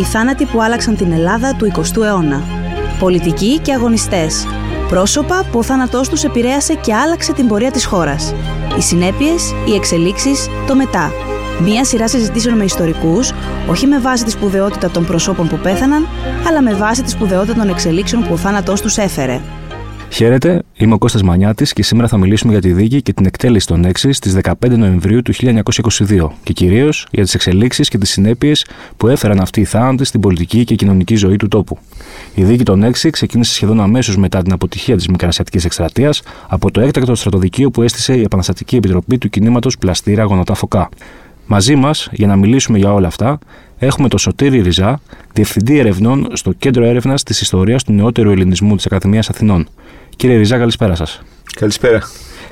Οι θάνατοι που άλλαξαν την Ελλάδα του 20ου αιώνα. Πολιτικοί και αγωνιστές. Πρόσωπα που ο θάνατός τους επηρέασε και άλλαξε την πορεία της χώρας. Οι συνέπειες, οι εξελίξεις, το μετά. Μία σειρά συζητήσεων με ιστορικούς, όχι με βάση τη σπουδαιότητα των προσώπων που πέθαναν, αλλά με βάση τη σπουδαιότητα των εξελίξεων που ο θάνατός τους έφερε. Χαίρετε, είμαι ο Κώστας Μανιάτης και σήμερα θα μιλήσουμε για τη δίκη και την εκτέλεση των 6 στις 15 Νοεμβρίου του 1922 και κυρίως για τις εξελίξεις και τις συνέπειες που έφεραν αυτοί οι θάνατοι στην πολιτική και κοινωνική ζωή του τόπου. Η δίκη των 6 ξεκίνησε σχεδόν αμέσως μετά την αποτυχία της Μικρασιατικής Εκστρατείας από το έκτακτο στρατοδικείο που έστησε η Επαναστατική Επιτροπή του Κινήματος Πλαστήρα Γονατά Φωκά. Μαζί μας, για να μιλήσουμε για όλα αυτά, έχουμε τον Σωτήρη Ριζά, Διευθυντή Ερευνών στο Κέντρο Έρευνας της Ιστορίας του Νεότερου Ελληνισμού της Ακαδημίας Αθηνών. Κύριε Ριζά, καλησπέρα σας. Καλησπέρα.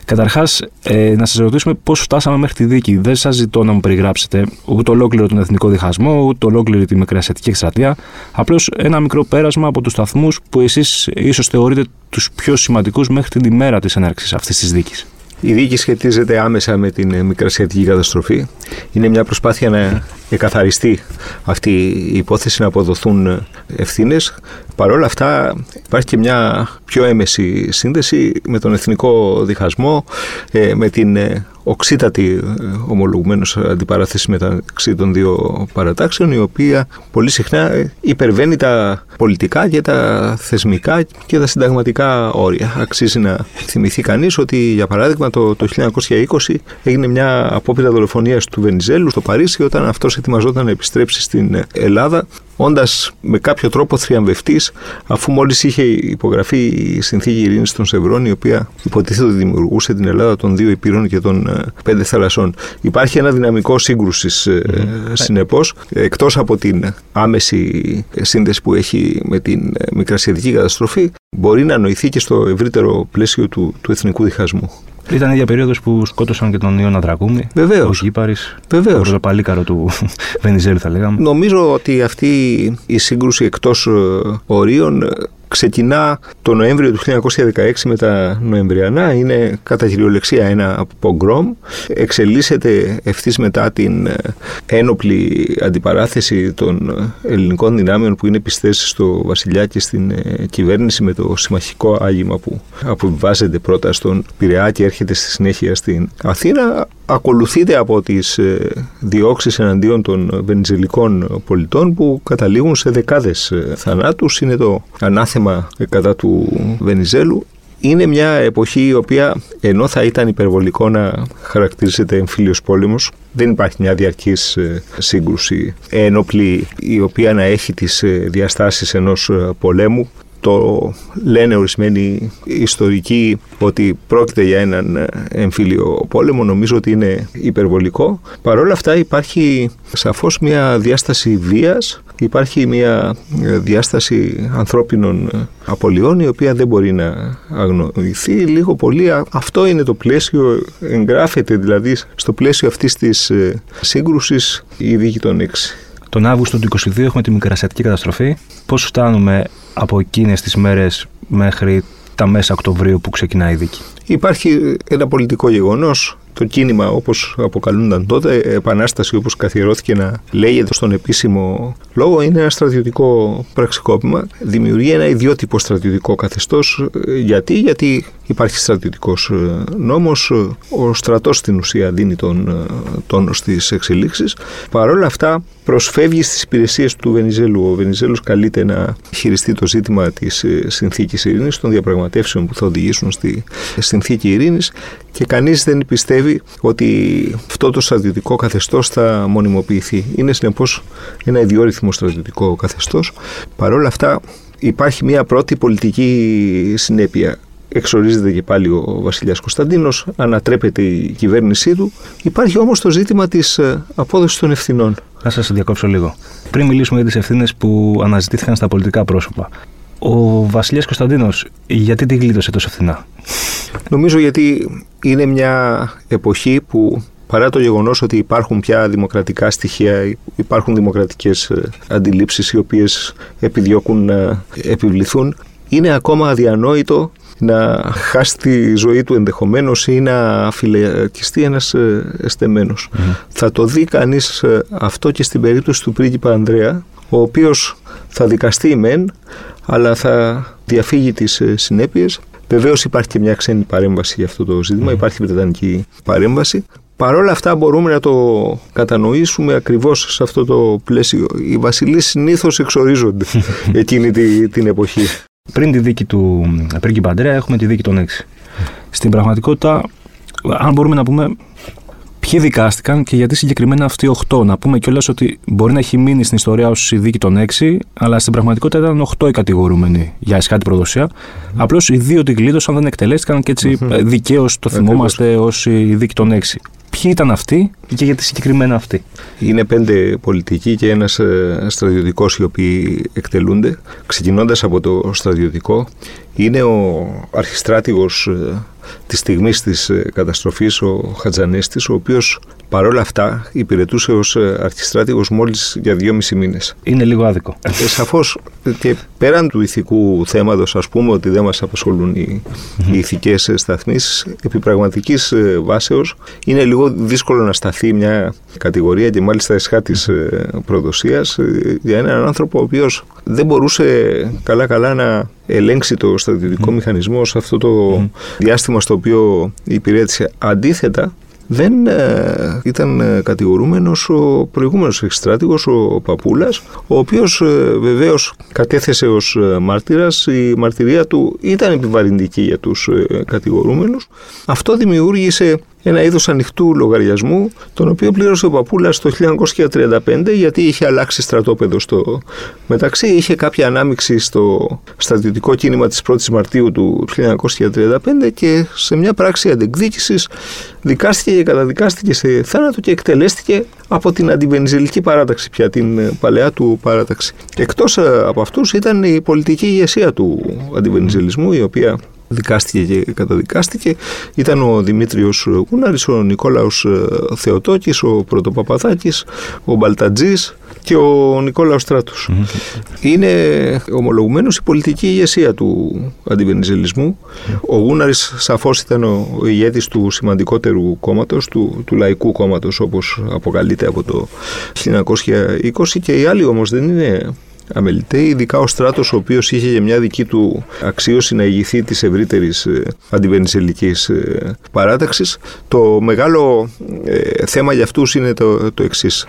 Καταρχάς, ε, να σας ρωτήσουμε πώς φτάσαμε μέχρι τη δίκη. Δεν σας ζητώ να μου περιγράψετε ούτε ολόκληρο τον εθνικό διχασμό, ούτε ολόκληρη τη Μικρασιατική Εκστρατεία. Απλώς ένα μικρό πέρασμα από τους σταθμούς που εσείς ίσως θεωρείτε τους πιο σημαντικούς μέχρι την ημέρα της έναρξης αυτής της δίκης. Η δίκη σχετίζεται άμεσα με την ε, μικρασιατική καταστροφή. Είναι μια προσπάθεια να εκαθαριστεί αυτή η υπόθεση, να αποδοθούν ε, ευθύνες. Παρ' όλα αυτά υπάρχει και μια πιο έμεση σύνδεση με τον εθνικό διχασμό, ε, με την οξύτατη ομολογουμένως αντιπαράθεση μεταξύ των δύο παρατάξεων, η οποία πολύ συχνά υπερβαίνει τα πολιτικά και τα θεσμικά και τα συνταγματικά όρια. Αξίζει να θυμηθεί κανείς ότι για παράδειγμα το, το 1920 έγινε μια απόπειρα δολοφονίας του Βενιζέλου στο Παρίσι όταν αυτός ετοιμαζόταν να επιστρέψει στην Ελλάδα όντας με κάποιο τρόπο θριαμβευτής, αφού μόλις είχε υπογραφεί η συνθήκη ειρήνης των Σευρών, η οποία υποτίθεται ότι δημιουργούσε την Ελλάδα των δύο υπήρων και των ε, πέντε θαλασσών. Υπάρχει ένα δυναμικό σύγκρουσης mm. συνεπώς, εκτός από την άμεση σύνδεση που έχει με την ε, μικρασιατική καταστροφή, μπορεί να νοηθεί και στο ευρύτερο πλαίσιο του, του εθνικού διχασμού. Ήταν η ίδια περίοδος που σκότωσαν και τον Ιωνα Δρακούμη. Βεβαίως. Ο Γήπαρης. Βεβαίως. Το παλίκαρο του Βενιζέλου, θα λέγαμε. Νομίζω ότι αυτή η σύγκρουση εκτός ε, ορίων ξεκινά το Νοέμβριο του 1916 με τα Νοεμβριανά, είναι κατά κυριολεξία ένα πογκρόμ, εξελίσσεται ευθύς μετά την ε, ένοπλη αντιπαράθεση των ελληνικών δυνάμεων που είναι πιστές στο βασιλιά και στην ε, κυβέρνηση με το συμμαχικό άγημα που αποβιβάζεται πρώτα στον Πειραιά και έρχεται στη συνέχεια στην Αθήνα ακολουθείται από τις ε, διώξεις εναντίον των βενιζελικών πολιτών που καταλήγουν σε δεκάδες ε, θανάτους. Είναι το ανάθεμα κατά του Βενιζέλου. Είναι μια εποχή η οποία ενώ θα ήταν υπερβολικό να χαρακτηρίζεται εμφύλιος πόλεμος δεν υπάρχει μια διαρκής ε, σύγκρουση ένοπλη η οποία να έχει τις διαστάσεις ενός πολέμου το λένε ορισμένοι ιστορικοί ότι πρόκειται για έναν εμφύλιο πόλεμο, νομίζω ότι είναι υπερβολικό. Παρ' όλα αυτά υπάρχει σαφώς μια διάσταση βίας, υπάρχει μια διάσταση ανθρώπινων απολειών η οποία δεν μπορεί να αγνοηθεί λίγο πολύ. Αυτό είναι το πλαίσιο, εγγράφεται δηλαδή στο πλαίσιο αυτής της ε, σύγκρουσης η δίκη των έξι. Τον Αύγουστο του 22 έχουμε τη Μικρασιατική καταστροφή. Πώς φτάνουμε από εκείνες τις μέρες μέχρι τα μέσα Οκτωβρίου που ξεκινάει η δίκη; Υπάρχει ένα πολιτικό γεγονός το κίνημα όπως αποκαλούνταν τότε, επανάσταση όπως καθιερώθηκε να λέγεται στον επίσημο λόγο, είναι ένα στρατιωτικό πραξικόπημα. Δημιουργεί ένα ιδιότυπο στρατιωτικό καθεστώς. Γιατί, γιατί υπάρχει στρατιωτικός ε, νόμος, ο στρατός στην ουσία δίνει τον ε, τόνο στις εξελίξεις. Παρ' όλα αυτά προσφεύγει στις υπηρεσίες του Βενιζέλου. Ο Βενιζέλος καλείται να χειριστεί το ζήτημα της ε, συνθήκης ειρήνης, των διαπραγματεύσεων που θα οδηγήσουν στη συνθήκη ειρήνης και κανείς δεν πιστεύει ότι αυτό το στρατιωτικό καθεστώς θα μονιμοποιηθεί. Είναι συνεπώς ένα ιδιόρυθμο στρατιωτικό καθεστώς. Παρ' όλα αυτά υπάρχει μια πρώτη πολιτική συνέπεια εξορίζεται και πάλι ο βασιλιάς Κωνσταντίνος, ανατρέπεται η κυβέρνησή του. Υπάρχει όμως το ζήτημα της ε, απόδοσης των ευθυνών. Να σας διακόψω λίγο. Πριν μιλήσουμε για τις ευθύνες που αναζητήθηκαν στα πολιτικά πρόσωπα. Ο βασιλιάς Κωνσταντίνος γιατί τη γλίτωσε τόσο φθηνά; Νομίζω γιατί είναι μια εποχή που παρά το γεγονός ότι υπάρχουν πια δημοκρατικά στοιχεία, υπάρχουν δημοκρατικές ε, αντιλήψεις οι οποίες επιδιώκουν να επιβληθούν, είναι ακόμα αδιανόητο να χάσει τη ζωή του ενδεχομένως ή να φυλακιστεί ένας ε, εστεμένος. Θα το δει κανείς ε, αυτό και στην περίπτωση του πρίγκιπα Ανδρέα, ο οποίος θα δικαστεί μεν, αλλά θα διαφύγει τις ε, συνέπειες. Βεβαίως υπάρχει και μια ξένη παρέμβαση για αυτό το ζήτημα, υπάρχει βρετανική παρέμβαση. Παρ' όλα αυτά μπορούμε να το κατανοήσουμε ακριβώς σε αυτό το πλαίσιο. Οι βασιλείς συνήθως εξορίζονται εκείνη την εποχή. Πριν τη δίκη του πρίγκιπα Παντρέα έχουμε τη δίκη των 6. Στην πραγματικότητα, αν μπορούμε να πούμε ποιοι δικάστηκαν και γιατί συγκεκριμένα αυτοί οι 8. Να πούμε κιόλας ότι μπορεί να έχει μείνει στην ιστορία ως η δίκη των 6, αλλά στην πραγματικότητα ήταν 8 οι κατηγορούμενοι για εσχάτη προδοσία. Mm-hmm. Απλώς οι δύο την κλείδωσαν, δεν εκτελέστηκαν και έτσι mm-hmm. δικαίως το θυμόμαστε ως η δίκη των 6. Ποιοι ήταν αυτοί και γιατί συγκεκριμένα αυτοί; Είναι πέντε πολιτικοί και ένας ε, στρατιωτικός οι οποίοι εκτελούνται. Ξεκινώντας από το στρατιωτικό, είναι ο αρχιστράτηγος ε, της στιγμής της ε, καταστροφής ο Χατζανέστης, ο οποίος παρόλα αυτά υπηρετούσε ως ε, αρχιστράτηγος μόλις για δυόμισι μήνες. Είναι λίγο άδικο. Ε, σαφώς και πέραν του ηθικού θέματος ας πούμε ότι δεν μας απασχολούν οι, mm-hmm. οι ηθικές σταθμίσεις επί πραγματικής βάσεως είναι λίγο δύσκολο να σταθεί μια κατηγορία και μάλιστα εσχά της προδοσίας για έναν άνθρωπο ο οποίος δεν μπορούσε καλά καλά να ελέγξει το στρατιωτικό μηχανισμό σε αυτό το διάστημα στο οποίο υπηρέτησε. Αντίθετα, δεν ε, ήταν ε, κατηγορούμενος ο προηγούμενος εξτράτηγος, ο Παπούλας, ο οποίος ε, βεβαίως κατέθεσε ως ε, μάρτυρας, η μαρτυρία του ήταν επιβαρυντική για τους ε, κατηγορούμενους. Αυτό δημιούργησε ένα είδος ανοιχτού λογαριασμού, τον οποίο πλήρωσε ο Παπούλας το 1935 γιατί είχε αλλάξει στρατόπεδο στο μεταξύ, είχε κάποια ανάμειξη στο στρατιωτικό κίνημα της 1ης Μαρτίου του 1935 και σε μια πράξη αντεκδίκησης δικάστηκε και καταδικάστηκε σε θάνατο και εκτελέστηκε από την αντιβενιζελική παράταξη πια, την παλαιά του παράταξη. Εκτός ε, από αυτούς ήταν η πολιτική ηγεσία του αντιβενιζελισμού η οποία δικάστηκε και καταδικάστηκε. Ήταν ο Δημήτριος Γούναρης, ο Νικόλαος ε, Θεοτόκης, ο Πρωτοπαπαδάκης, ο Μπαλτατζής και ο Νικόλαος Είναι ομολογουμένως η πολιτική ηγεσία του αντιβενιζελισμού. Ο Γούναρης σαφώς ήταν ο ηγέτης του σημαντικότερου κόμματος, του, του λαϊκού κόμματος όπως αποκαλείται από το 1920 και οι άλλοι όμως δεν είναι αμεληταίοι, ειδικά ο στράτος, ο οποίος είχε για μια δική του αξίωση να ηγηθεί της ευρύτερης ε, αντιβενιζελικής ε, παράταξης. Το μεγάλο ε, θέμα για αυτούς είναι το, το εξής.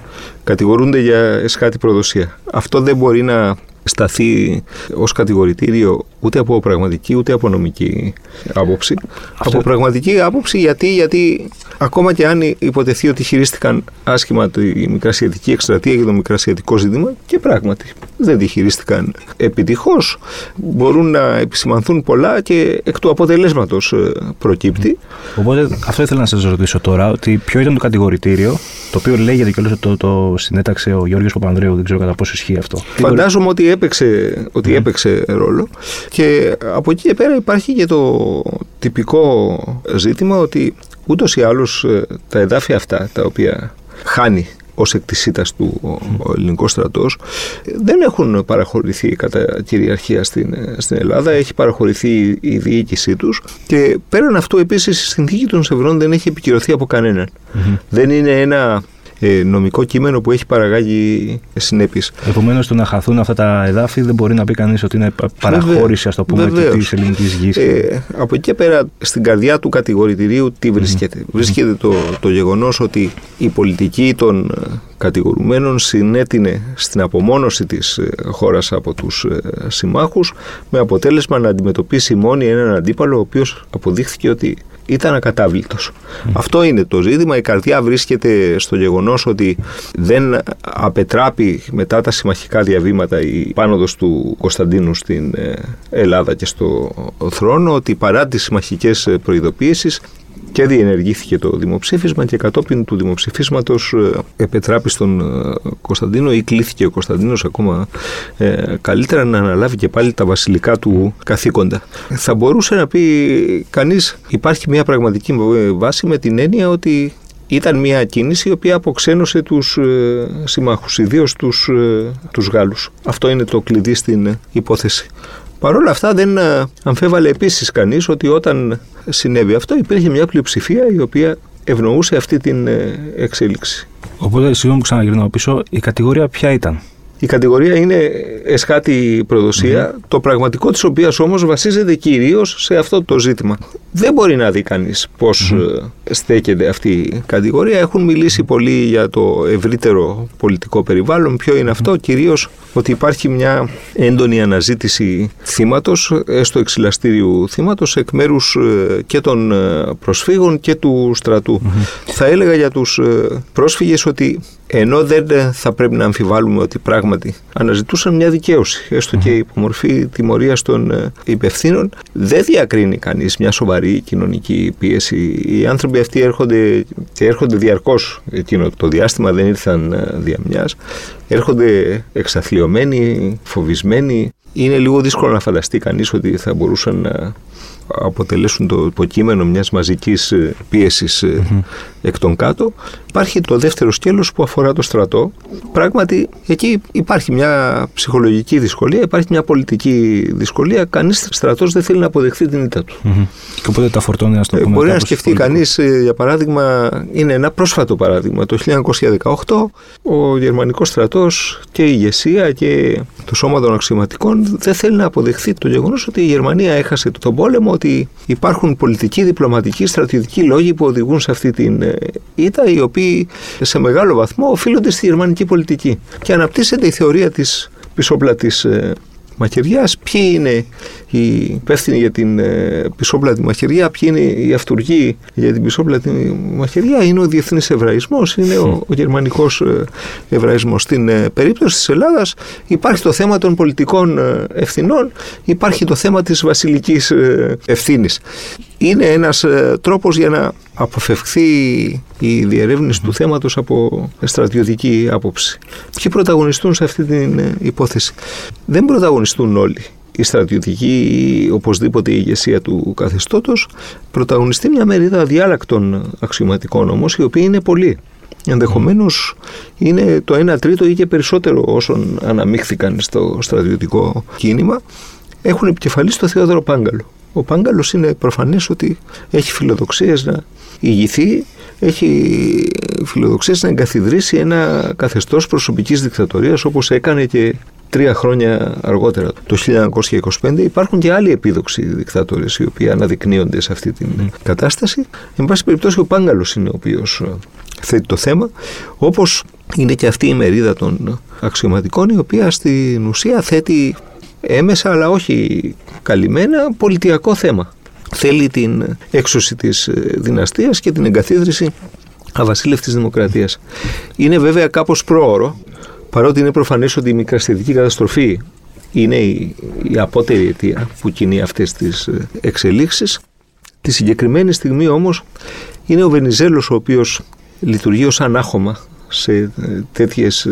Κατηγορούνται για εσχάτη προδοσία. Αυτό δεν μπορεί να σταθεί ως κατηγορητήριο ούτε από πραγματική ούτε από νομική άποψη. Από πραγματική άποψη γιατί, γιατί ακόμα και αν υποτεθεί ότι χειρίστηκαν άσχημα τη μικρασιατική εκστρατεία και το μικρασιατικό ζήτημα και πράγματι δεν τη χειρίστηκαν επιτυχώς μπορούν να επισημανθούν πολλά και εκ του αποτελέσματος ε, προκύπτει. Οπότε αυτό ήθελα να σας ρωτήσω τώρα ότι ποιο ήταν το κατηγορητήριο το οποίο λέγεται και το, το συνέταξε ο Γιώργος Παπανδρέου, δεν ξέρω κατά πόσο ισχύει αυτό. Φαντάζομαι ότι έπαιξε, ότι έπαιξε ρόλο. Και από εκεί και πέρα υπάρχει και το τυπικό ζήτημα ότι ούτως ή άλλως ε, τα εδάφια αυτά τα οποία χάνει ως εκ της του ο, ελληνικός στρατός, δεν έχουν παραχωρηθεί κατά κυριαρχία στην, στην Ελλάδα. Έχει παραχωρηθεί η διοίκησή τους. Και πέραν αυτού, επίσης, η συνθήκη των Σευρών δεν έχει επικυρωθεί από Δεν είναι ένα ε, νομικό κείμενο που έχει παραγάγει συνέπειες. Επομένως, το να χαθούν αυτά τα εδάφη δεν μπορεί να πει κανείς ότι είναι παραχώρηση, ας το πούμε, της ελληνικής γης. Ε, από εκεί και πέρα, στην καρδιά του κατηγορητηρίου, τι βρίσκεται; Βρίσκεται το, το γεγονός ότι η πολιτική των ε, κατηγορουμένων συνέτεινε στην απομόνωση της ε, χώρας από τους συμμάχους με αποτέλεσμα να αντιμετωπίσει μόνη έναν αντίπαλο ο οποίος αποδείχθηκε ότι ήταν ακατάβλητος. Αυτό είναι το ζήτημα. Η καρδιά βρίσκεται στο γεγονός ότι δεν απετράπει μετά τα συμμαχικά διαβήματα η πάνωδος του Κωνσταντίνου στην ε, Ελλάδα και στο θρόνο, ότι παρά τις συμμαχικές προειδοποίησεις και διενεργήθηκε το δημοψήφισμα και κατόπιν του δημοψηφίσματος ε, επετράπη στον ε, Κωνσταντίνο ή κλήθηκε ο Κωνσταντίνος ακόμα ε, καλύτερα να αναλάβει και πάλι τα βασιλικά του καθήκοντα. Θα μπορούσε να πει κανείς υπάρχει μια πραγματική βάση με την έννοια ότι ήταν μια κίνηση η οποία αποξένωσε τους ε, συμμάχους, ιδίως τους, τους Γάλλους. Αυτό είναι το κλειδί στην υπόθεση. Παρ' όλα αυτά δεν ε, αμφέβαλε επίσης κανείς ότι όταν συνέβη αυτό υπήρχε μια πλειοψηφία η οποία ευνοούσε αυτή την ε, εξέλιξη. Οπότε, συγγνώμη που ξαναγυρνάω πίσω, η κατηγορία ποια ήταν; Η κατηγορία είναι εσχάτη το πραγματικό της οποίας όμως βασίζεται κυρίως σε αυτό το ζήτημα. Δεν μπορεί να δει κανείς πώς ε, στέκεται αυτή η κατηγορία. Έχουν μιλήσει πολύ για το ευρύτερο πολιτικό περιβάλλον. Ποιο είναι αυτό, κυρίως ότι υπάρχει μια έντονη αναζήτηση θύματος, έστω εξυλαστήριου θύματος, εκ μέρους ε, και των ε, προσφύγων και του στρατου Θα έλεγα για τους πρόσφυγες ότι ενώ δεν θα πρέπει να αμφιβάλλουμε ότι πράγματι αναζητούσαν μια δικαίωση, έστω και υπομορφή τιμωρίας των ε, υπευθύνων, δεν διακρίνει κανείς μια σοβαρή κοινωνική πίεση. Οι άνθρωποι αυτοί έρχονται και έρχονται διαρκώς εκείνο το διάστημα, δεν ήρθαν ε, διαμιάς. Έρχονται εξαθλειωμένοι, φοβισμένοι. Είναι λίγο δύσκολο να φανταστεί κανείς ότι θα μπορούσαν να αποτελέσουν το υποκείμενο μιας μαζικής ε, πίεσης εκ των κάτω. Υπάρχει το δεύτερο σκέλος που αφορά το στρατό. Πράγματι, εκεί υπάρχει μια ψυχολογική δυσκολία, υπάρχει μια πολιτική δυσκολία. Κανείς στρατός δεν θέλει να αποδεχθεί την ήττα του. Mm-hmm. Και οπότε τα φορτώνει να στο ε, Μπορεί να σκεφτεί κανείς, ε, για παράδειγμα, είναι ένα πρόσφατο παράδειγμα. Το 1918 ο γερμανικός στρατός και η ηγεσία και το σώμα των αξιωματικών δεν θέλει να αποδεχθεί το γεγονός ότι η Γερμανία έχασε τον πόλεμο, ότι υπάρχουν πολιτικοί, διπλωματικοί, στρατιωτικοί λόγοι που οδηγούν σε αυτή την ε, ήττα, οι οποίοι σε μεγάλο βαθμό οφείλονται στη γερμανική πολιτική. Και αναπτύσσεται η θεωρία της πισόπλατης ε, μαχαιριάς, ποιοι είναι οι υπεύθυνοι για την ε, πισόπλατη μαχαιριά, ποιοι είναι οι αυτούργοι για την πισόπλατη μαχαιριά, είναι ο διεθνής εβραϊσμός, είναι ο, ο γερμανικός ε, εβραϊσμός. Στην περίπτωση της Ελλάδας υπάρχει το θέμα των πολιτικών ευθυνών, υπάρχει το θέμα της βασιλικής ευθύνης. Είναι ένας τρόπος για να αποφευχθεί η διερεύνηση του θέματος από στρατιωτική άποψη. Ποιοι πρωταγωνιστούν σε αυτή την ε, υπόθεση. Δεν πρωταγωνιστούν όλοι. Η στρατιωτική ή οπωσδήποτε η ηγεσία του καθεστώτος πρωταγωνιστεί μια μερίδα αδιάλακτων αξιωματικών όμως οι οποίοι είναι πολλοί. Ενδεχομένως είναι το 1 τρίτο ή και περισσότερο όσων αναμίχθηκαν στο στρατιωτικό κίνημα έχουν επικεφαλής στο Θεόδωρο Πάγκαλο. Ο Πάγκαλος είναι προφανές ότι έχει φιλοδοξίες να ηγηθεί, έχει φιλοδοξίες να εγκαθιδρύσει ένα καθεστώς προσωπικής δικτατορίας όπως έκανε και τρία χρόνια αργότερα, το 1925, υπάρχουν και άλλοι επίδοξοι δικτάτορες οι οποίοι αναδεικνύονται σε αυτή την κατάσταση. Εν πάση περιπτώσει ο Πάγκαλος είναι ο οποίος ε, θέτει το θέμα, όπως είναι και αυτή η μερίδα των αξιωματικών η οποία στην ουσία θέτει έμεσα αλλά όχι καλυμμένα πολιτιακό θέμα. Θέλει την έξωση της ε, δυναστείας και την εγκαθίδρυση αβασίλευτης δημοκρατίας. Είναι βέβαια κάπως πρόωρο, παρότι είναι προφανές ότι η μικραστηρική καταστροφή είναι η, η απότερη αιτία που κινεί αυτές τις ε, εξελίξεις. Τη συγκεκριμένη στιγμή όμως είναι ο Βενιζέλος ο οποίος λειτουργεί ως ανάχωμα σε ε, τέτοιες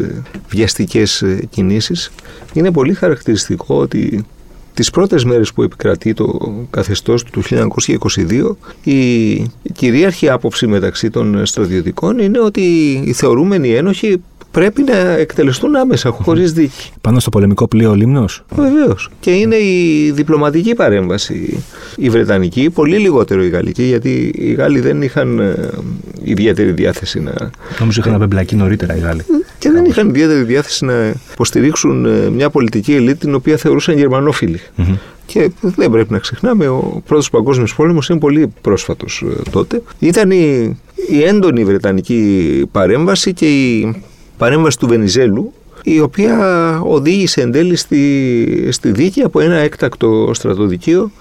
βιαστικές κινήσεις. Είναι πολύ χαρακτηριστικό ότι τις πρώτες μέρες που επικρατεί το καθεστώς του 1922 η κυρίαρχη άποψη μεταξύ των στρατιωτικών είναι ότι οι θεωρούμενοι ένοχοι πρέπει να εκτελεστούν άμεσα, χωρίς δίκη. Πάνω στο πολεμικό πλοίο Λίμνος; Βεβαίως. Και είναι η διπλωματική παρέμβαση. Η Βρετανική, πολύ λιγότερο η Γαλλική, γιατί οι Γάλλοι δεν είχαν ε, ιδιαίτερη διάθεση να. Νομίζω είχαν απεμπλακεί νωρίτερα οι Γάλλοι. Και δεν είχαν ιδιαίτερη διάθεση να υποστηρίξουν ε, μια πολιτική ελίτ την οποία θεωρούσαν γερμανόφιλοι. Και δεν πρέπει να ξεχνάμε, ο πρώτος παγκόσμιος πόλεμος είναι πολύ πρόσφατος ε, τότε. Ήταν η, η έντονη βρετανική παρέμβαση και η παρέμβαση του Βενιζέλου η οποία οδήγησε εν τέλει στη, στη δίκη από ένα έκτακτο στρατοδικείο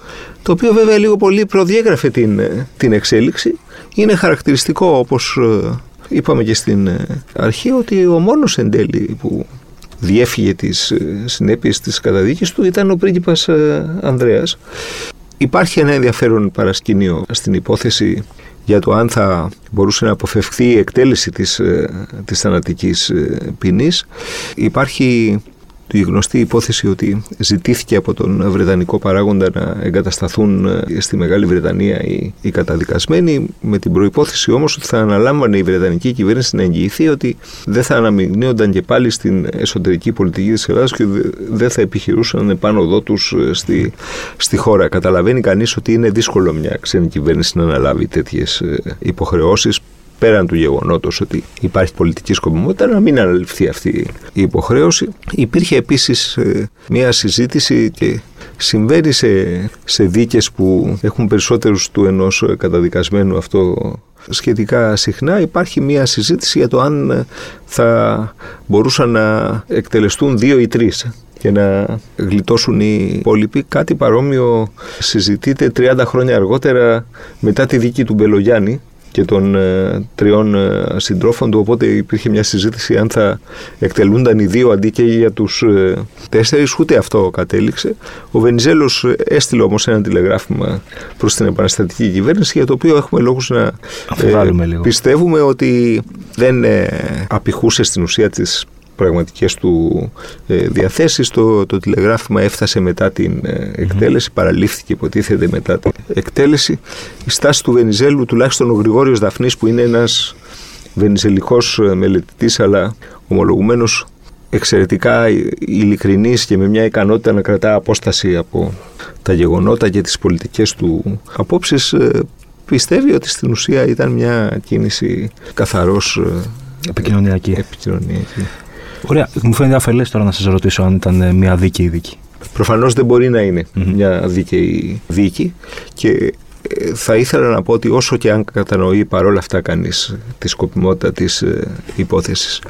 το οποίο βέβαια λίγο πολύ προδιέγραφε την, την εξέλιξη. Είναι χαρακτηριστικό όπως ε, είπαμε και στην ε, αρχή ότι ο μόνος εν τέλει που διέφυγε τις ε, συνέπειες της καταδίκης του ήταν ο πρίγκιπας Ανδρέας. Υπάρχει ένα ενδιαφέρον παρασκήνιο στην υπόθεση για το αν θα μπορούσε να αποφευχθεί η εκτέλεση της, ε, της θανατικής ε, ποινής. Υπάρχει η γνωστή υπόθεση ότι ζητήθηκε από τον Βρετανικό παράγοντα να εγκατασταθούν ε, στη Μεγάλη Βρετανία οι, οι καταδικασμένοι με την προϋπόθεση όμως ότι θα αναλάμβανε η Βρετανική κυβέρνηση να εγγυηθεί ότι δεν θα αναμειγνύονταν και πάλι στην εσωτερική πολιτική της Ελλάδας και δεν θα επιχειρούσαν επάνω εδώ τους ε, στη, στη χώρα. Καταλαβαίνει κανείς ότι είναι δύσκολο μια ξένη κυβέρνηση να αναλάβει τέτοιες ε, υποχρεώσεις πέραν του γεγονότος ότι υπάρχει πολιτική σκοπιμότητα να μην αναλυφθεί αυτή η υποχρέωση. Υπήρχε επίσης ε, μια συζήτηση και συμβαίνει σε, σε δίκες που έχουν περισσότερους του ενός καταδικασμένου αυτό σχετικά συχνά υπάρχει μια συζήτηση για το αν θα μπορούσαν να εκτελεστούν δύο ή τρεις και να γλιτώσουν οι υπόλοιποι. Κάτι παρόμοιο συζητείται 30 χρόνια αργότερα μετά τη δίκη του Μπελογιάννη και των ε, τριών ε, συντρόφων του, οπότε υπήρχε μια συζήτηση αν θα εκτελούνταν οι δύο αντί και για τους ε, τέσσερις, ούτε αυτό κατέληξε. Ο Βενιζέλος έστειλε όμως ένα τηλεγράφημα προς την επαναστατική κυβέρνηση για το οποίο έχουμε λόγους να πιστεύουμε ότι δεν απηχούσε στην ουσία της πραγματικές του ε, διαθέσεις. Το, το τηλεγράφημα έφτασε μετά την ε, εκτέλεση, παραλήφθηκε υποτίθεται μετά την εκτέλεση. Η στάση του Βενιζέλου, τουλάχιστον ο Γρηγόριος Δαφνής που είναι ένας βενιζελικός ε, μελετητής αλλά ομολογουμένος εξαιρετικά ειλικρινής και με μια ικανότητα να κρατά απόσταση από τα γεγονότα και τις πολιτικές του απόψεις πιστεύει ότι στην ουσία ήταν μια κίνηση καθαρός επικοινωνιακή. επικοινωνιακή. Ωραία. Μου φαίνεται αφελές τώρα να σας ρωτήσω αν ήταν ε, μια δίκαιη δίκη. Προφανώς δεν μπορεί να ειναι μια δίκαιη δίκη και ε, θα ήθελα να πω ότι όσο και αν κατανοεί παρόλα αυτά κανείς τη σκοπιμότητα της ε, υπόθεσης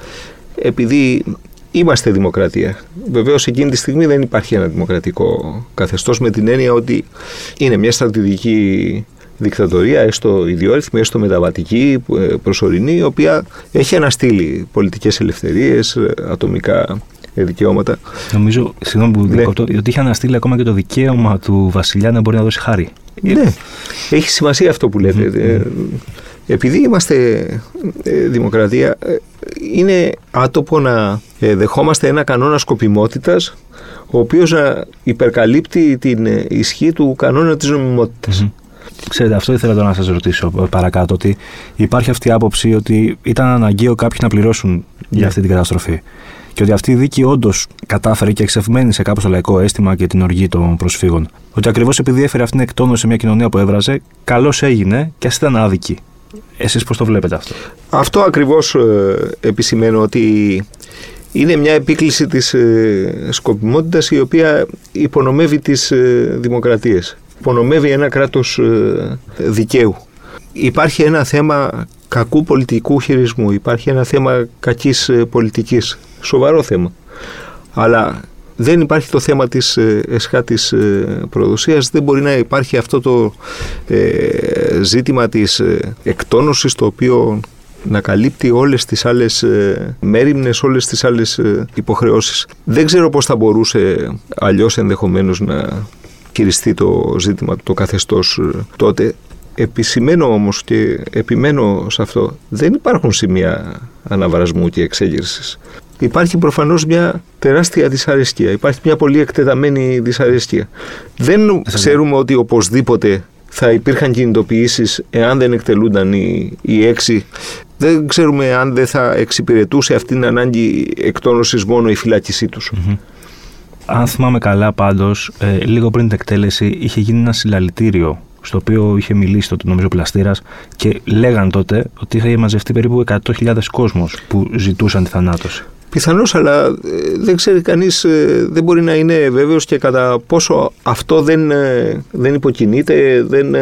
επειδή είμαστε δημοκρατία βεβαίως εκείνη τη στιγμή δεν υπάρχει ένα δημοκρατικό καθεστώς με την έννοια ότι είναι μια στρατηγική δικτατορία, έστω ιδιόρυθμη, έστω μεταβατική, ε, προσωρινή, η οποία έχει αναστείλει πολιτικές ελευθερίες, ε, ατομικά δικαιώματα. Νομίζω, συγγνώμη που ναι. ότι είχε αναστείλει ακόμα και το δικαίωμα του βασιλιά να μπορεί να δώσει χάρη. Ναι, έχει σημασία αυτό που λέτε. Ε, επειδή είμαστε δημοκρατία, είναι άτοπο να δεχόμαστε ένα κανόνα σκοπιμότητας ο οποίος να υπερκαλύπτει την ισχύ του κανόνα της νομιμότητας. Ξέρετε, αυτό ήθελα τώρα να σας ρωτήσω παρακάτω. Ότι υπάρχει αυτή η άποψη ότι ήταν αναγκαίο κάποιοι να πληρώσουν για ναι. αυτή την καταστροφή. Και ότι αυτή η δίκη όντως κατάφερε και εξευμένη σε κάπω το λαϊκό αίσθημα και την οργή των προσφύγων. Ότι ακριβώς επειδή έφερε αυτήν την εκτόνωση σε μια κοινωνία που έβραζε, καλώς έγινε και ας ήταν άδικη. Εσείς πώς το βλέπετε αυτό; Αυτό ακριβώς ε, επισημαίνω ότι είναι μια επίκληση της ε, σκοπιμότητας η οποία υπονομεύει τις ε, δημοκρατίες υπονομεύει ένα κράτος ε, δικαίου. Υπάρχει ένα θέμα κακού πολιτικού χειρισμού, υπάρχει ένα θέμα κακής ε, πολιτικής, σοβαρό θέμα. Αλλά δεν υπάρχει το θέμα της ε, εσχάτης προδοσίας, δεν μπορεί να υπάρχει αυτό το ζήτημα της εκτόνωσης το οποίο να καλύπτει όλες τις άλλες μέρημνες, όλες τις άλλες υποχρεώσεις. Δεν ξέρω πώς θα μπορούσε αλλιώς ενδεχομένως να χειριστεί το ζήτημα το καθεστώς ε, τότε. Επισημένω όμως και επιμένω σε αυτό, δεν υπάρχουν σημεία αναβρασμού και εξέγερσης. Υπάρχει προφανώς μια τεράστια δυσαρέσκεια, υπάρχει μια πολύ εκτεταμένη δυσαρέσκεια. Δεν ξέρουμε ότι οπωσδήποτε θα υπήρχαν κινητοποιήσεις εάν δεν εκτελούνταν οι, οι έξι. Δεν ξέρουμε αν δεν θα εξυπηρετούσε αυτήν την ανάγκη εκτόνωσης μόνο η φυλάκισή τους. Αν θυμάμαι καλά πάντως, ε, λίγο πριν την εκτέλεση είχε γίνει ένα συλλαλητήριο στο οποίο είχε μιλήσει τότε νομίζω πλαστήρα και λέγαν τότε ότι είχε μαζευτεί περίπου 100.000 κόσμος που ζητούσαν τη θανάτωση. Πιθανώς, αλλά ε, δεν ξέρει κανείς, ε, δεν μπορεί να είναι βέβαιος και κατά πόσο αυτό δεν, ε, δεν υποκινείται. Δεν,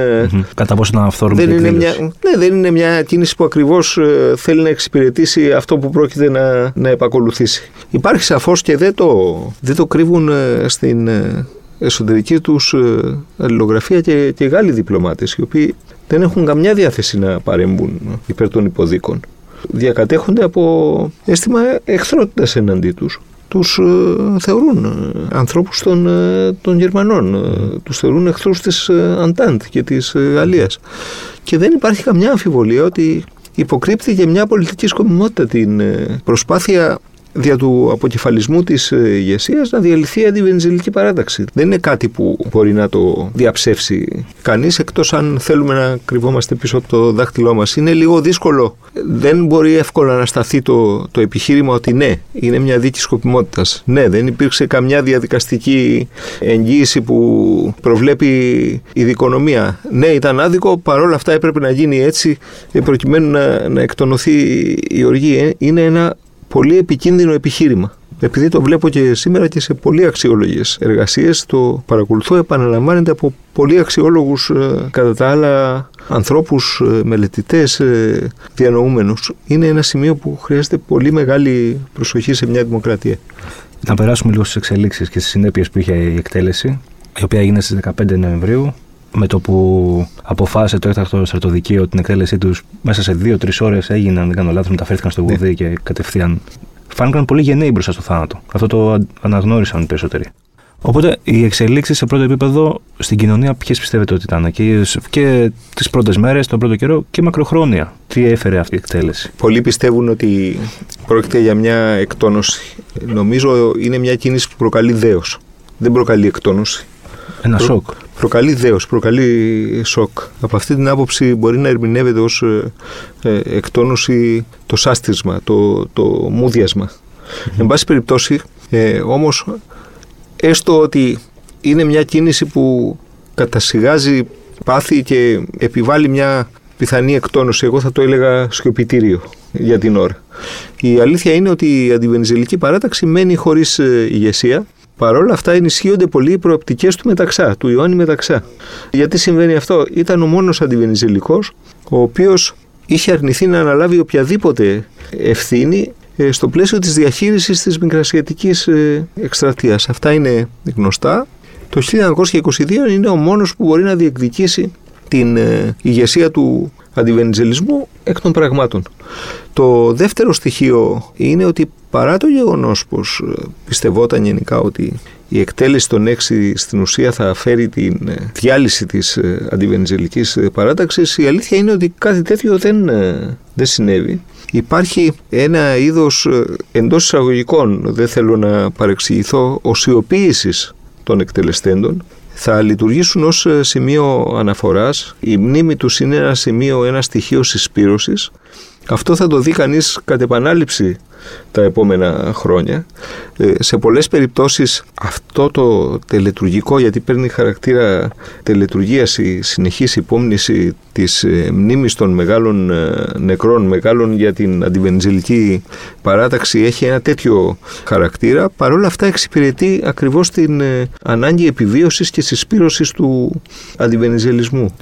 Κατά πόσο να δεν είναι μια, Ναι, δεν είναι μια κίνηση που ακριβώς θέλει να εξυπηρετήσει αυτό που πρόκειται να, να επακολουθήσει. Υπάρχει σαφώς και δεν το, δεν το κρύβουν στην εσωτερική τους αλληλογραφία και, και Γάλλοι διπλωμάτες, οι οποίοι δεν έχουν καμιά διάθεση να παρέμβουν υπέρ των υποδίκων διακατέχονται από αίσθημα εχθρότητας εναντί τους. Τους ε, θεωρούν ε, ανθρώπους των, ε, των Γερμανών, mm. τους θεωρούν εχθρούς της Αντάντ και της Γαλλίας. Και δεν υπάρχει καμιά αμφιβολία ότι υποκρύπτει και μια πολιτική σκοπιμότητα την προσπάθεια δια του αποκεφαλισμού της ηγεσίας να διαλυθεί η αντιβενζελική παράταξη. Δεν είναι κάτι που μπορεί να το διαψεύσει κανείς, εκτός αν θέλουμε να κρυβόμαστε πίσω από το δάχτυλό μας. Είναι λίγο δύσκολο. Δεν μπορεί εύκολα να σταθεί το, το επιχείρημα ότι ναι, είναι μια δίκη σκοπιμότητας. Ναι, δεν υπήρξε καμιά διαδικαστική εγγύηση που προβλέπει η δικονομία. Ναι, ήταν άδικο, παρόλα αυτά έπρεπε να γίνει έτσι προκειμένου να, να εκτονωθεί η οργή. Είναι ένα πολύ επικίνδυνο επιχείρημα. Επειδή το βλέπω και σήμερα και σε πολύ αξιόλογες εργασίες, το παρακολουθώ, επαναλαμβάνεται από πολύ αξιόλογους ε, κατά τα άλλα ανθρώπους, ε, μελετητές, ε, διανοούμενους. Είναι ένα σημείο που χρειάζεται πολύ μεγάλη προσοχή σε μια δημοκρατία. Να περάσουμε λίγο στις εξελίξεις και στις συνέπειες που είχε η εκτέλεση, η οποία έγινε στις 15 Νοεμβρίου με το που αποφάσισε το έκτακτο στρατοδικείο την εκτέλεσή τους, μέσα σε δύο-τρεις ώρες έγιναν, δεν κάνω λάθος, μεταφέρθηκαν στο Βουδί ναι. και κατευθείαν φάνηκαν πολύ γενναίοι μπροστά στο θάνατο. Αυτό το αναγνώρισαν οι περισσότεροι. Οπότε οι εξελίξεις σε πρώτο επίπεδο στην κοινωνία, ποιες πιστεύετε ότι ήταν; Και, και τις πρώτες μέρες, τον πρώτο καιρό και μακροχρόνια. Τι έφερε αυτή η εκτέλεση; Πολλοί πιστεύουν ότι πρόκειται για μια εκτόνωση. Νομίζω είναι μια κίνηση που προκαλεί δέος. Δεν προκαλεί εκτόνωση. Ένα Προ, σοκ. Προκαλεί δέος, προκαλεί σοκ. Από αυτή την άποψη μπορεί να ερμηνεύεται ως ε, ε εκτόνωση το σάστισμα, το, το μούδιασμα. Mm-hmm. Εν πάση περιπτώσει, ε, όμως, έστω ότι είναι μια κίνηση που κατασυγάζει πάθη και επιβάλλει μια πιθανή εκτόνωση. Εγώ θα το έλεγα σκοπιτήριο για την ώρα. Η αλήθεια είναι ότι η αντιβενιζελική παράταξη μένει χωρίς ε, ηγεσία Παρ' όλα αυτά ενισχύονται πολύ οι προοπτικές του Μεταξά, του Ιωάννη Μεταξά. Γιατί συμβαίνει αυτό, ήταν ο μόνος αντιβενιζελικός, ο οποίος είχε αρνηθεί να αναλάβει οποιαδήποτε ευθύνη ε, στο πλαίσιο της διαχείρισης της μικρασιατικής ε, εκστρατείας. Αυτά είναι γνωστά. Το 1922 είναι ο μόνος που μπορεί να διεκδικήσει την ε, ηγεσία του αντιβενιζελισμού εκ των πραγμάτων. Το δεύτερο στοιχείο είναι ότι παρά το γεγονός πως ε, πιστευόταν γενικά ότι η εκτέλεση των έξι στην ουσία θα φέρει τη ε, διάλυση της ε, αντιβενιζελικής παράταξης, η αλήθεια είναι ότι κάτι τέτοιο δεν, δεν συνέβη. Υπάρχει ένα είδος εντός εισαγωγικών, δεν θέλω να παρεξηγηθώ, οσιοποίησης των εκτελεστέντων θα λειτουργήσουν ως ε, σημείο αναφοράς. Η μνήμη τους είναι ένα σημείο, ένα στοιχείο συσπήρωσης. Αυτό θα το δει κανείς κατ' επανάληψη τα επόμενα χρόνια. Ε, σε πολλές περιπτώσεις αυτό το τελετουργικό, γιατί παίρνει χαρακτήρα τελετουργίας η συνεχής υπόμνηση της ε, μνήμης των μεγάλων ε, νεκρών, μεγάλων για την αντιβενζελική παράταξη, έχει ένα τέτοιο χαρακτήρα. παρόλα αυτά εξυπηρετεί ακριβώς την ανάγκη επιβίωσης και συσπήρωσης του αντιβενιζελισμού.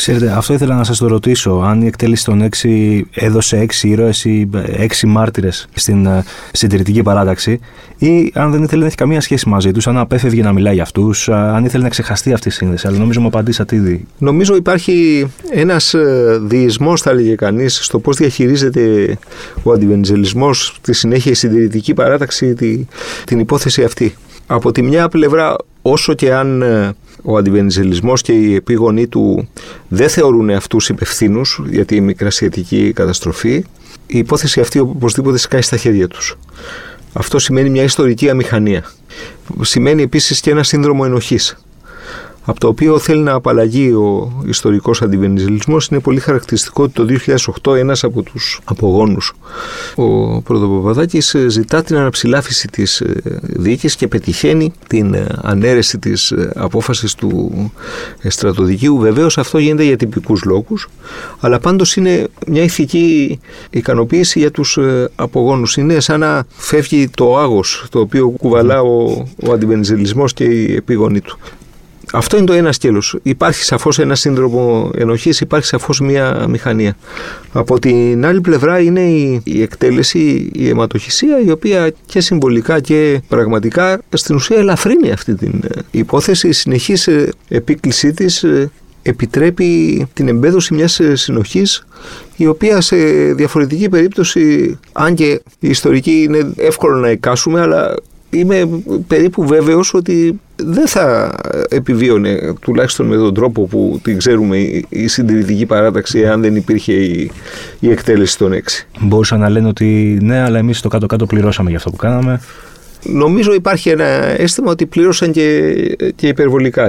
Ξέρετε, αυτό ήθελα να σας το ρωτήσω. Αν η εκτέλεση των έξι έδωσε έξι ήρωες ή έξι μάρτυρες στην uh, συντηρητική παράταξη, ή αν δεν ήθελε να έχει καμία σχέση μαζί τους, αν απέφευγε να μιλάει για αυτούς, uh, αν ήθελε να ξεχαστεί αυτή η σύνδεση. Αλλά νομίζω μου απαντήσατε ήδη. Νομίζω υπάρχει ένας uh, διεισμός, θα έλεγε κανείς, στο πώς διαχειρίζεται ο αντιβενζελισμό, στη συνέχεια η συντηρητική παράταξη, τη, την υπόθεση αυτή. Από τη μια πλευρά, όσο και αν ο αντιβενιζελισμός και οι επίγονοί του δεν θεωρούν αυτούς υπευθύνους για τη μικρασιατική καταστροφή, η υπόθεση αυτή οπωσδήποτε σκάει στα χέρια τους. Αυτό σημαίνει μια ιστορική αμηχανία. Σημαίνει επίσης και ένα σύνδρομο ενοχής από το οποίο θέλει να απαλλαγεί ο ιστορικός αντιβενιζελισμός είναι πολύ χαρακτηριστικό ότι το 2008 ένας από τους απογόνους ο Πρωτοπαπαδάκης ζητά την αναψηλάφιση της ε, δίκης και πετυχαίνει την ε, ανέρεση της ε, απόφασης του στρατοδικείου. Βεβαίως αυτό γίνεται για τυπικούς λόγους αλλά πάντως είναι μια ηθική ικανοποίηση για τους απογόνους. Είναι σαν να φεύγει το άγος το οποίο κουβαλά ο, ο αντιβενιζελισμός και η επίγονή του αυτό είναι το ένα σκέλος. Υπάρχει σαφώς ένα σύνδρομο ενοχής, υπάρχει σαφώς μια μηχανία. Από την άλλη πλευρά είναι η, η εκτέλεση, η αιματοχυσία, η οποία και συμβολικά και πραγματικά στην ουσία ελαφρύνει αυτή την ε, υπόθεση. Η συνεχής ε, επίκλησή της ε, επιτρέπει την εμπέδωση μιας συνοχής η οποία σε διαφορετική περίπτωση, αν και η ιστορική είναι εύκολο να εκάσουμε, αλλά είμαι περίπου βέβαιος ότι δεν θα επιβίωνε τουλάχιστον με τον τρόπο που την ξέρουμε η συντηρητική παράταξη αν δεν υπήρχε η, η εκτέλεση των έξι. Μπορούσαν να λένε ότι ναι, αλλά εμείς στο κάτω-κάτω πληρώσαμε για αυτό που κάναμε. Νομίζω υπάρχει ένα αίσθημα ότι πλήρωσαν και, και υπερβολικά.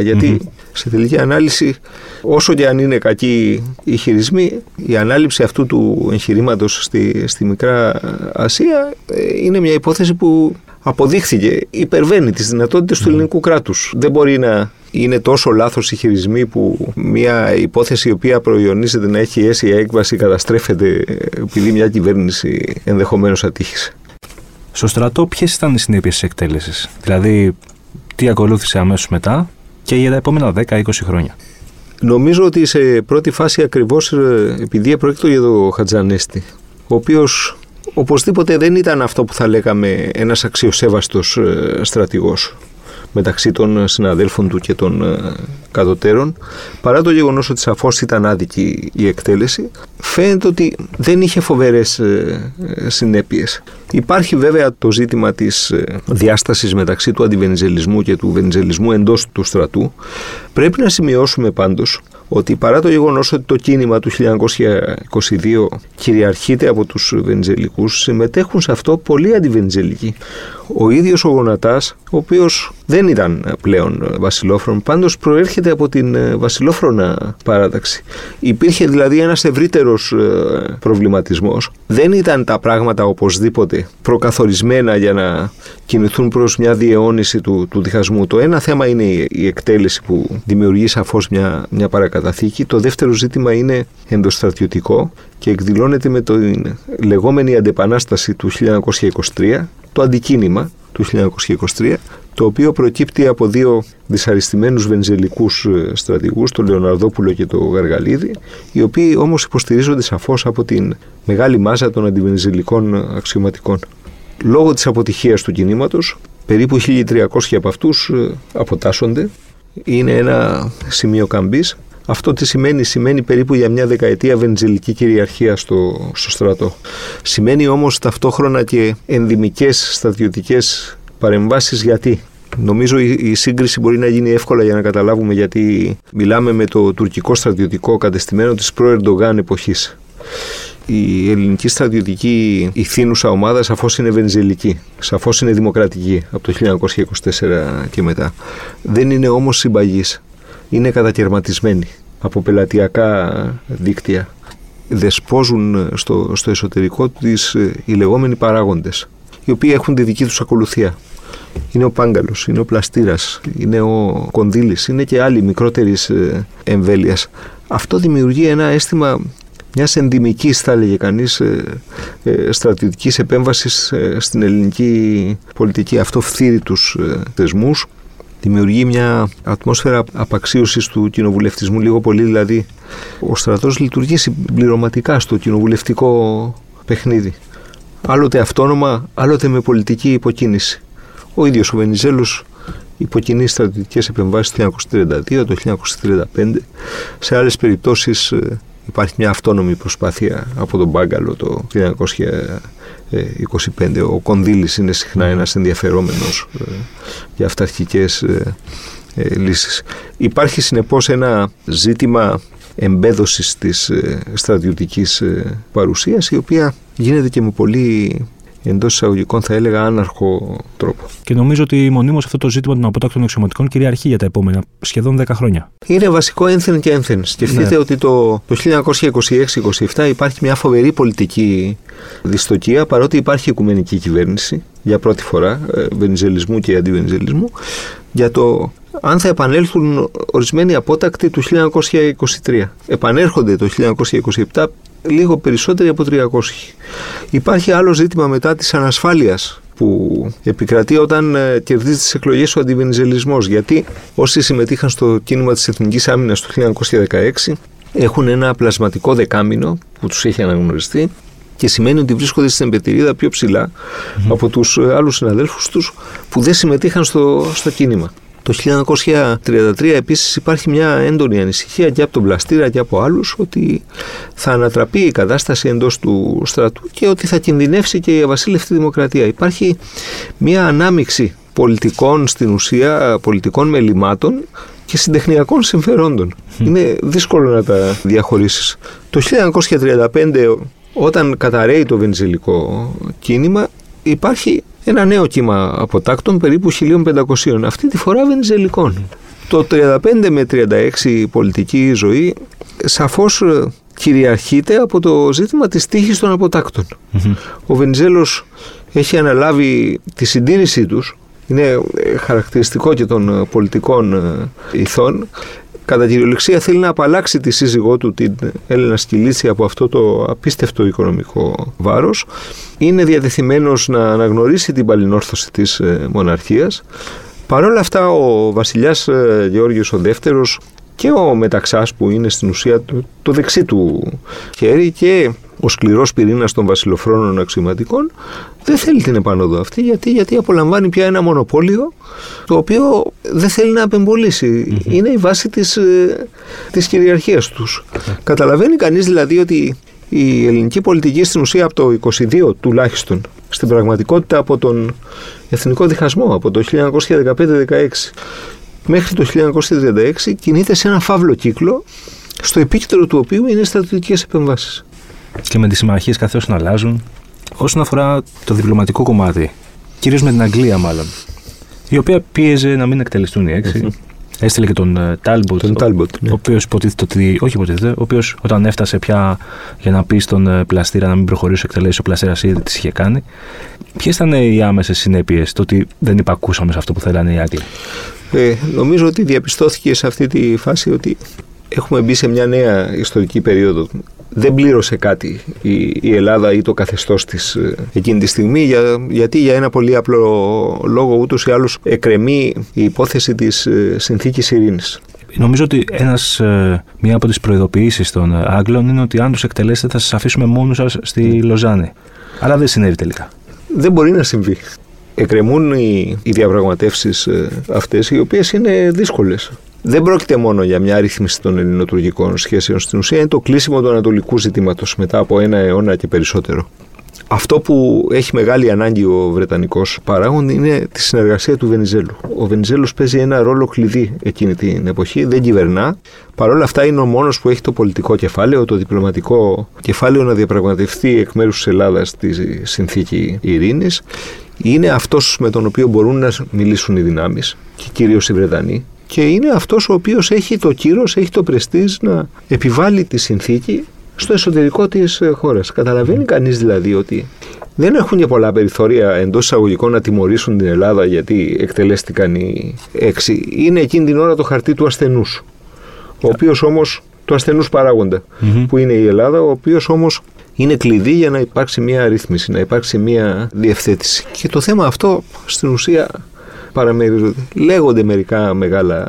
σε τελική ανάλυση, όσο και αν είναι κακοί οι χειρισμοί, η ανάληψη αυτού του εγχειρήματος στη, στη Μικρά Ασία ε, είναι μια υπόθεση που αποδείχθηκε, υπερβαίνει τις δυνατότητες του ελληνικού κράτους. Δεν μπορεί να είναι τόσο λάθος οι χειρισμοί που μια υπόθεση η οποία προϊονίζεται να έχει αίσια έκβαση καταστρέφεται επειδή μια κυβέρνηση ενδεχομένως ατύχησε. Στο στρατό ποιες ήταν οι συνέπειες της εκτέλεσης, δηλαδή τι ακολούθησε αμέσως μετά και για τα επόμενα 10-20 χρόνια; Νομίζω ότι σε πρώτη φάση ακριβώς ε, επειδή πρόκειται για τον Χατζανέστη, ο οποίος οπωσδήποτε δεν ήταν αυτό που θα λέγαμε ένας αξιοσέβαστος ε, στρατηγός μεταξύ των συναδέλφων του και των ε, κατωτέρων, παρά το γεγονός ότι σαφώς ήταν άδικη η εκτέλεση, φαίνεται ότι δεν είχε φοβερές ε, συνέπειες. Υπάρχει βέβαια το ζήτημα της διάστασης μεταξύ του αντιβενιζελισμού και του βενιζελισμού εντός του στρατού. Πρέπει να σημειώσουμε πάντως ότι παρά το γεγονός ότι το κίνημα του 1922 κυριαρχείται από τους βενιζελικούς, συμμετέχουν σε αυτό πολλοί αντιβενιζελικοί. Ο ίδιος ο Γονατάς, ο οποίος δεν ήταν πλέον βασιλόφρον, πάντως προέρχεται από την βασιλόφρονα παράταξη. Υπήρχε δηλαδή ένας ευρύτερος ε, προβληματισμός. Δεν ήταν τα πράγματα οπωσδήποτε προκαθορισμένα για να κινηθούν προς μια διαιώνιση του, του διχασμού. Το ένα θέμα είναι η εκτέλεση που δημιουργεί σαφώς μια, μια παρακαταθήκη. Το δεύτερο ζήτημα είναι ενδοστρατιωτικό και εκδηλώνεται με την λεγόμενη αντεπανάσταση του 1923, το αντικίνημα του 1923, το οποίο προκύπτει από δύο δυσαριστημένους βενζελικούς ε, στρατηγούς, τον Λεωναρδόπουλο και τον Γαργαλίδη, οι οποίοι όμως υποστηρίζονται σαφώς από την μεγάλη μάζα των αντιβενζελικών αξιωματικών. Λόγω της αποτυχίας του κινήματος, περίπου 1.300 από αυτούς ε, αποτάσσονται. Είναι ένα σημείο καμπής αυτό τι σημαίνει, σημαίνει περίπου για μια δεκαετία βενζελική κυριαρχία στο, στο στρατό. Σημαίνει όμως ταυτόχρονα και ενδυμικές στρατιωτικές παρεμβάσεις γιατί. Νομίζω η, σύγκριση μπορεί να γίνει εύκολα για να καταλάβουμε γιατί μιλάμε με το τουρκικό στρατιωτικό κατεστημένο της προ-Ερντογάν εποχής. Η ελληνική στρατιωτική ηθήνουσα ομάδα σαφώς είναι βενζελική, σαφώς είναι δημοκρατική από το 1924 και μετά. Δεν είναι όμως συμπαγής είναι κατακαιρματισμένοι από πελατειακά δίκτυα. Δεσπόζουν στο, στο εσωτερικό της ε, οι λεγόμενοι παράγοντες, οι οποίοι έχουν τη δική τους ακολουθία. Είναι ο Πάγκαλος, είναι ο Πλαστήρας, είναι ο Κονδύλης, είναι και άλλοι μικρότερης ε, εμβέλειας. Αυτό δημιουργεί ένα αίσθημα μιας ενδυμικής, θα έλεγε κανείς, ε, στρατιωτικής επέμβασης στην ελληνική πολιτική. Αυτό φθείρει τους θεσμούς δημιουργεί μια ατμόσφαιρα απαξίωσης του κοινοβουλευτισμού λίγο πολύ δηλαδή ο στρατός λειτουργεί συμπληρωματικά στο κοινοβουλευτικό παιχνίδι. Άλλοτε αυτόνομα, άλλοτε με πολιτική υποκίνηση. Ο ίδιος ο Βενιζέλος υποκινεί στρατιωτικές επεμβάσεις το 1932, το 1935 σε άλλες περιπτώσεις ε, υπάρχει μια αυτόνομη προσπάθεια από τον Μπάγκαλο το 25. Ο Κονδύλης είναι συχνά ένας ενδιαφερόμενος ε, για αυταρχικές ε, ε, λύσεις. Υπάρχει συνεπώς ένα ζήτημα εμπέδωσης της στρατιωτικής παρουσίας η οποία γίνεται και με πολύ εντός εισαγωγικών θα έλεγα άναρχο τρόπο. Και νομίζω ότι μονίμως αυτό το ζήτημα των απότακτων εξωματικών κυριαρχεί για τα επόμενα σχεδόν 10 χρόνια. Είναι βασικό ένθεν και ένθεν. Σκεφτείτε ναι. ότι το, το 1926-27 υπάρχει μια φοβερή πολιτική δυστοκία παρότι υπάρχει οικουμενική κυβέρνηση για πρώτη φορά ε, βενιζελισμού και αντιβενιζελισμού για το αν θα επανέλθουν ορισμένοι απότακτοι του 1923. Επανέρχονται το 1927 λίγο περισσότεροι από 300. Υπάρχει άλλο ζήτημα μετά της ανασφάλειας που επικρατεί όταν ε, κερδίζεις τις εκλογές ο αντιβενιζελισμός γιατί όσοι συμμετείχαν στο κίνημα της Εθνικής Άμυνας του 1916 έχουν ένα πλασματικό δεκάμινο που τους έχει αναγνωριστεί και σημαίνει ότι βρίσκονται στην εμπετηρίδα πιο ψηλα από τους ε, άλλους συναδέλφους τους που δεν συμμετείχαν στο, στο κίνημα. Το 1933 επίσης υπάρχει μια έντονη ανησυχία και από τον Πλαστήρα και από άλλους ότι θα ανατραπεί η κατάσταση εντός του στρατού και ότι θα κινδυνεύσει και η αβασίλευτη δημοκρατία. Υπάρχει μια ανάμιξη πολιτικών στην ουσία, πολιτικών μελημάτων και συντεχνιακών συμφερόντων. Είναι δύσκολο να τα διαχωρίσεις. Το 1935 όταν καταραίει το βενζιλικό κίνημα υπάρχει ένα νέο κύμα αποτάκτων περίπου 1500, αυτή τη φορά βενζελικών. Το 35 με 36 πολιτική ζωή σαφώς ε, κυριαρχείται από το ζήτημα της τύχης των αποτακτων Ο Βενιζέλος έχει αναλάβει τη συντήρησή τους, είναι ε, χαρακτηριστικό και των ε, πολιτικών ηθών κατά κυριολεξία θέλει να απαλλάξει τη σύζυγό του την Έλληνα Σκυλίτση από αυτό το απίστευτο οικονομικό βάρος. Είναι διατεθειμένος να αναγνωρίσει την παλινόρθωση της ε, μοναρχίας. Παρ' όλα αυτά ο βασιλιάς ε, Γεώργιος ο Δεύτερος και ο Μεταξάς που είναι στην ουσία το, το δεξί του χέρι και ο σκληρός πυρήνας των βασιλοφρόνων αξιωματικών δεν θέλει την επάνωδο αυτή γιατί, γιατί απολαμβάνει πια ένα μονοπόλιο το οποίο δεν θέλει να απεμπολίσει. Είναι η βάση της, ε, της κυριαρχίας τους. Καταλαβαίνει κανείς δηλαδή ότι η ελληνική πολιτική στην ουσία από το 22 τουλάχιστον στην πραγματικότητα από τον εθνικό διχασμό από το 1915-16 μέχρι το 1936 κινείται σε ένα φαύλο κύκλο στο επίκεντρο του οποίου είναι οι στρατιωτικές επεμβάσεις και με τις συμμαχίες καθώ αλλάζουν. Όσον αφορά το διπλωματικό κομμάτι, κυρίως με την Αγγλία μάλλον, η οποία πίεζε να μην εκτελεστούν οι έξι. Έστειλε και τον Τάλμποτ, τον Talbot, ο, ναι. οποίος υποτίθεται ότι. Όχι υποτίθεται, ο οποίος όταν έφτασε πια για να πει στον ε, πλαστήρα να μην προχωρήσει εκτελέσει, ο πλαστήρας ήδη τις είχε κάνει. Ποιες ήταν οι άμεσες συνέπειες το ότι δεν υπακούσαμε σε αυτό που θέλανε οι Άγγλοι; Ε, νομίζω ότι διαπιστώθηκε σε αυτή τη φάση ότι έχουμε μπει σε μια νέα ιστορική περίοδο δεν πλήρωσε κάτι η, η Ελλάδα ή το καθεστώς της ε, εκείνη τη στιγμή για, γιατί για ένα πολύ απλό λόγο ούτως ή άλλως εκρεμεί η υπόθεση της ε, συνθήκης ειρήνης. Νομίζω ότι ένας, ε, μία από τις προειδοποιήσεις των Άγγλων είναι ότι αν τους εκτελέσετε θα σας αφήσουμε μόνους σας στη Λοζάνη. Αλλά δεν συνέβη τελικά. Δεν μπορεί να συμβεί. Εκκρεμούν οι, οι διαπραγματεύσεις αυτές οι οποίες είναι δύσκολες δεν πρόκειται μόνο για μια ρύθμιση των ελληνοτουρκικών σχέσεων. Στην ουσία είναι το κλείσιμο του ανατολικού ζητήματος μετά από ένα αιώνα και περισσότερο. Αυτό που έχει μεγάλη ανάγκη ο Βρετανικός παράγον είναι τη συνεργασία του Βενιζέλου. Ο Βενιζέλος παίζει ένα ρόλο κλειδί εκείνη την εποχή, δεν κυβερνά. Παρ' όλα αυτά είναι ο μόνος που έχει το πολιτικό κεφάλαιο, το διπλωματικό κεφάλαιο να διαπραγματευτεί εκ μέρους της Ελλάδας τη συνθήκη ειρήνης. Είναι αυτός με τον οποίο μπορούν να μιλήσουν οι δυνάμεις και κυρίως οι Βρετανοί και είναι αυτός ο οποίος έχει το κύρος, έχει το πρεστίζ να επιβάλλει τη συνθήκη στο εσωτερικό της ε, χώρας. Καταλαβαίνει κανείς δηλαδή ότι δεν έχουν και πολλά περιθώρια εντός εισαγωγικών να τιμωρήσουν την Ελλάδα γιατί εκτελέστηκαν οι έξι. Είναι εκείνη την ώρα το χαρτί του ασθενούς. Ο οποίος όμως, του ασθενούς που είναι η Ελλάδα, ο οποίος όμως είναι κλειδί για να υπάρξει μια ρύθμιση, να υπάρξει μια διευθέτηση. Και το θέμα αυτό στην ουσία παραμερίζονται. Λέγονται μερικά μεγάλα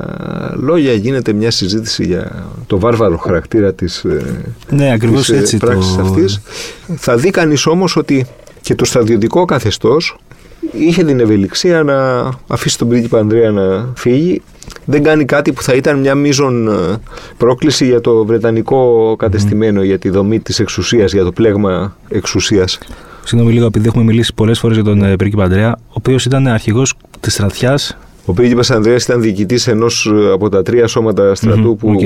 λόγια, γίνεται μια συζήτηση για το βάρβαρο χαρακτήρα της, ε, ναι, ακριβώς της ε, έτσι πράξης το... αυτής. Θα δει κανείς όμως ότι και το στρατιωτικό καθεστώς είχε την ευελιξία να αφήσει τον πρίγκιπα Ανδρέα να φύγει. Δεν κάνει κάτι που θα ήταν μια μείζον ε, πρόκληση για το βρετανικό κατεστημένο, για τη δομή της εξουσίας, για το πλέγμα εξουσίας. Συγγνώμη λίγο, επειδή έχουμε μιλήσει πολλές φορές για τον πρίγκιπα Ανδρέα, ο οποίος ήταν αρχηγός της στρατιάς. Ο πρίγκιπας Ανδρέας ήταν διοικητής ενός από τα τρία σώματα που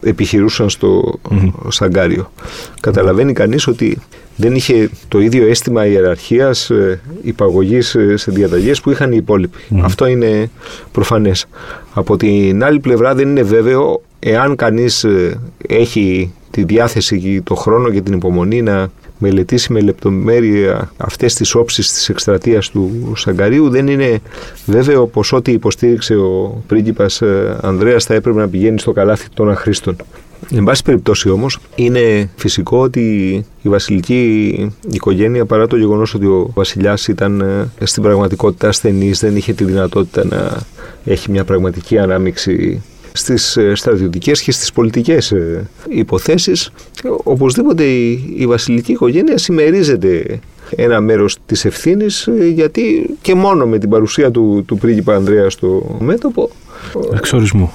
επιχειρούσαν στο mm Σαγκάριο. Καταλαβαίνει κανείς ότι δεν είχε το ίδιο αίσθημα ιεραρχίας, ε, υπαγωγής ε, σε διαταγές που είχαν οι υπόλοιποι. Αυτό είναι προφανές. Από την άλλη πλευρά δεν είναι βέβαιο εάν κανείς ε, έχει τη διάθεση και το χρόνο και την υπομονή να μελετήσει με λεπτομέρεια αυτές τις όψεις της εκστρατείας του Σαγκαρίου δεν είναι βέβαιο πως ό,τι υποστήριξε ο πρίγκιπας ε, Ανδρέας θα έπρεπε να πηγαίνει στο καλάθι των αχρήστων. Εν πάση περιπτώσει όμως είναι φυσικό ότι η βασιλική οικογένεια παρά το γεγονός ότι ο βασιλιάς ήταν ε, στην πραγματικότητα ασθενής δεν είχε τη δυνατότητα να έχει μια πραγματική ανάμειξη στις ε, στρατιωτικές και στις πολιτικές ε, υποθέσεις οπωσδήποτε η, η βασιλική οικογένεια συμμερίζεται ένα μέρος της ευθύνης ε, γιατί και μόνο με την παρουσία του, του πρίγκιπα Ανδρέα στο μέτωπο Εξορισμού.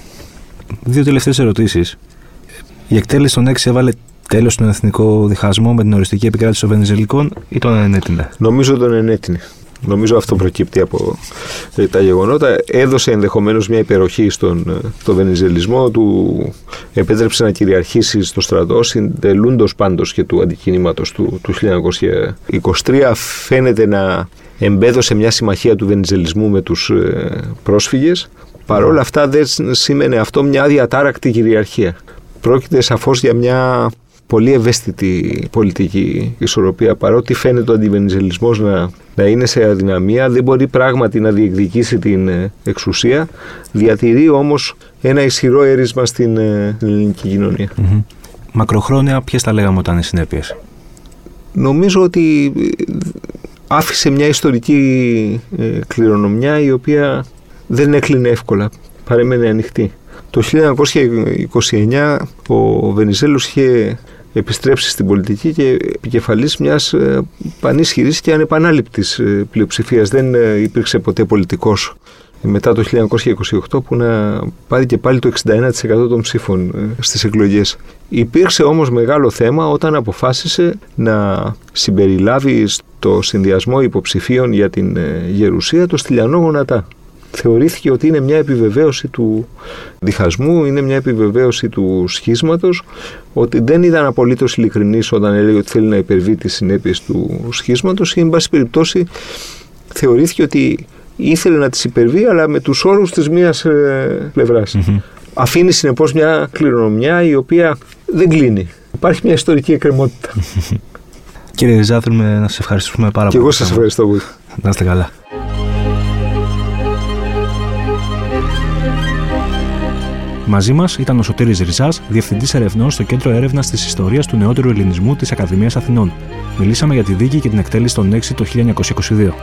Δύο τελευταίες ερωτήσεις. Η εκτέλεση των 6 έβαλε τέλος στον εθνικό διχασμό με την οριστική επικράτηση των Βενιζελικών ή τον ενέτεινε. Νομίζω τον ενέτεινε. Νομίζω αυτό προκύπτει από ε, τα γεγονότα. Έδωσε ενδεχομένως μια υπεροχή στον ε, το βενιζελισμό, του επέτρεψε να κυριαρχήσει στο στρατό, συντελούντος πάντως και του αντικινήματος του, του 1923. Φαίνεται να εμπέδωσε μια συμμαχία του βενιζελισμού με τους ε, πρόσφυγες. Παρ' όλα αυτά δεν σήμαινε αυτό μια διατάρακτη κυριαρχία. Πρόκειται σαφώς για μια πολύ ευαίσθητη πολιτική ισορροπία. Παρότι φαίνεται ο αντιβενιζελισμός να, να είναι σε αδυναμία, δεν μπορεί πράγματι να διεκδικήσει την ε, εξουσία. Διατηρεί όμως ένα ισχυρό έρισμα στην, ε, ελληνική Μακροχρόνια, ποιες τα λέγαμε όταν οι συνέπειες; Νομίζω ότι άφησε μια ιστορική ε, κληρονομιά η οποία δεν έκλεινε εύκολα, παρέμενε ανοιχτή. Το 1929 ο Βενιζέλος είχε επιστρέψει στην πολιτική και επικεφαλής μιας ε, πανίσχυρης και ανεπανάληπτης ε, πλειοψηφίας. Δεν υπήρξε ποτέ πολιτικός μετά το 1928 που να πάρει και πάλι το 61% των ψήφων στις εκλογές. Υπήρξε όμως μεγάλο θέμα όταν αποφάσισε να συμπεριλάβει στο συνδυασμό υποψηφίων για την ε, Γερουσία το Στυλιανό Γονατά. Θεωρήθηκε ότι είναι μια επιβεβαίωση του διχασμού, είναι μια επιβεβαίωση του σχίσματος, ότι δεν ήταν απολύτως ειλικρινής όταν έλεγε ότι θέλει να υπερβεί τις συνέπειες του σχίσματος ή, εν πάση περιπτώσει, θεωρήθηκε ότι ήθελε να τις υπερβεί, αλλά με τους όρους της μίας ε, πλευρας Αφήνει συνεπώς μια κληρονομιά η οποία δεν κλείνει. Υπάρχει μια ιστορική εκκρεμότητα. Κύριε Ριζά, θέλουμε να σας ευχαριστούμε πάρα πολύ. Και εγώ σας ευχαριστώ πολύ. Να είστε καλά. Μαζί μας ήταν ο Σωτήρης Ριζάς, Διευθυντής Ερευνών στο Κέντρο Έρευνας της Ιστορίας του Νεότερου Ελληνισμού της Ακαδημίας Αθηνών. Μιλήσαμε για τη δίκη και την εκτέλεση των 6 το 1922.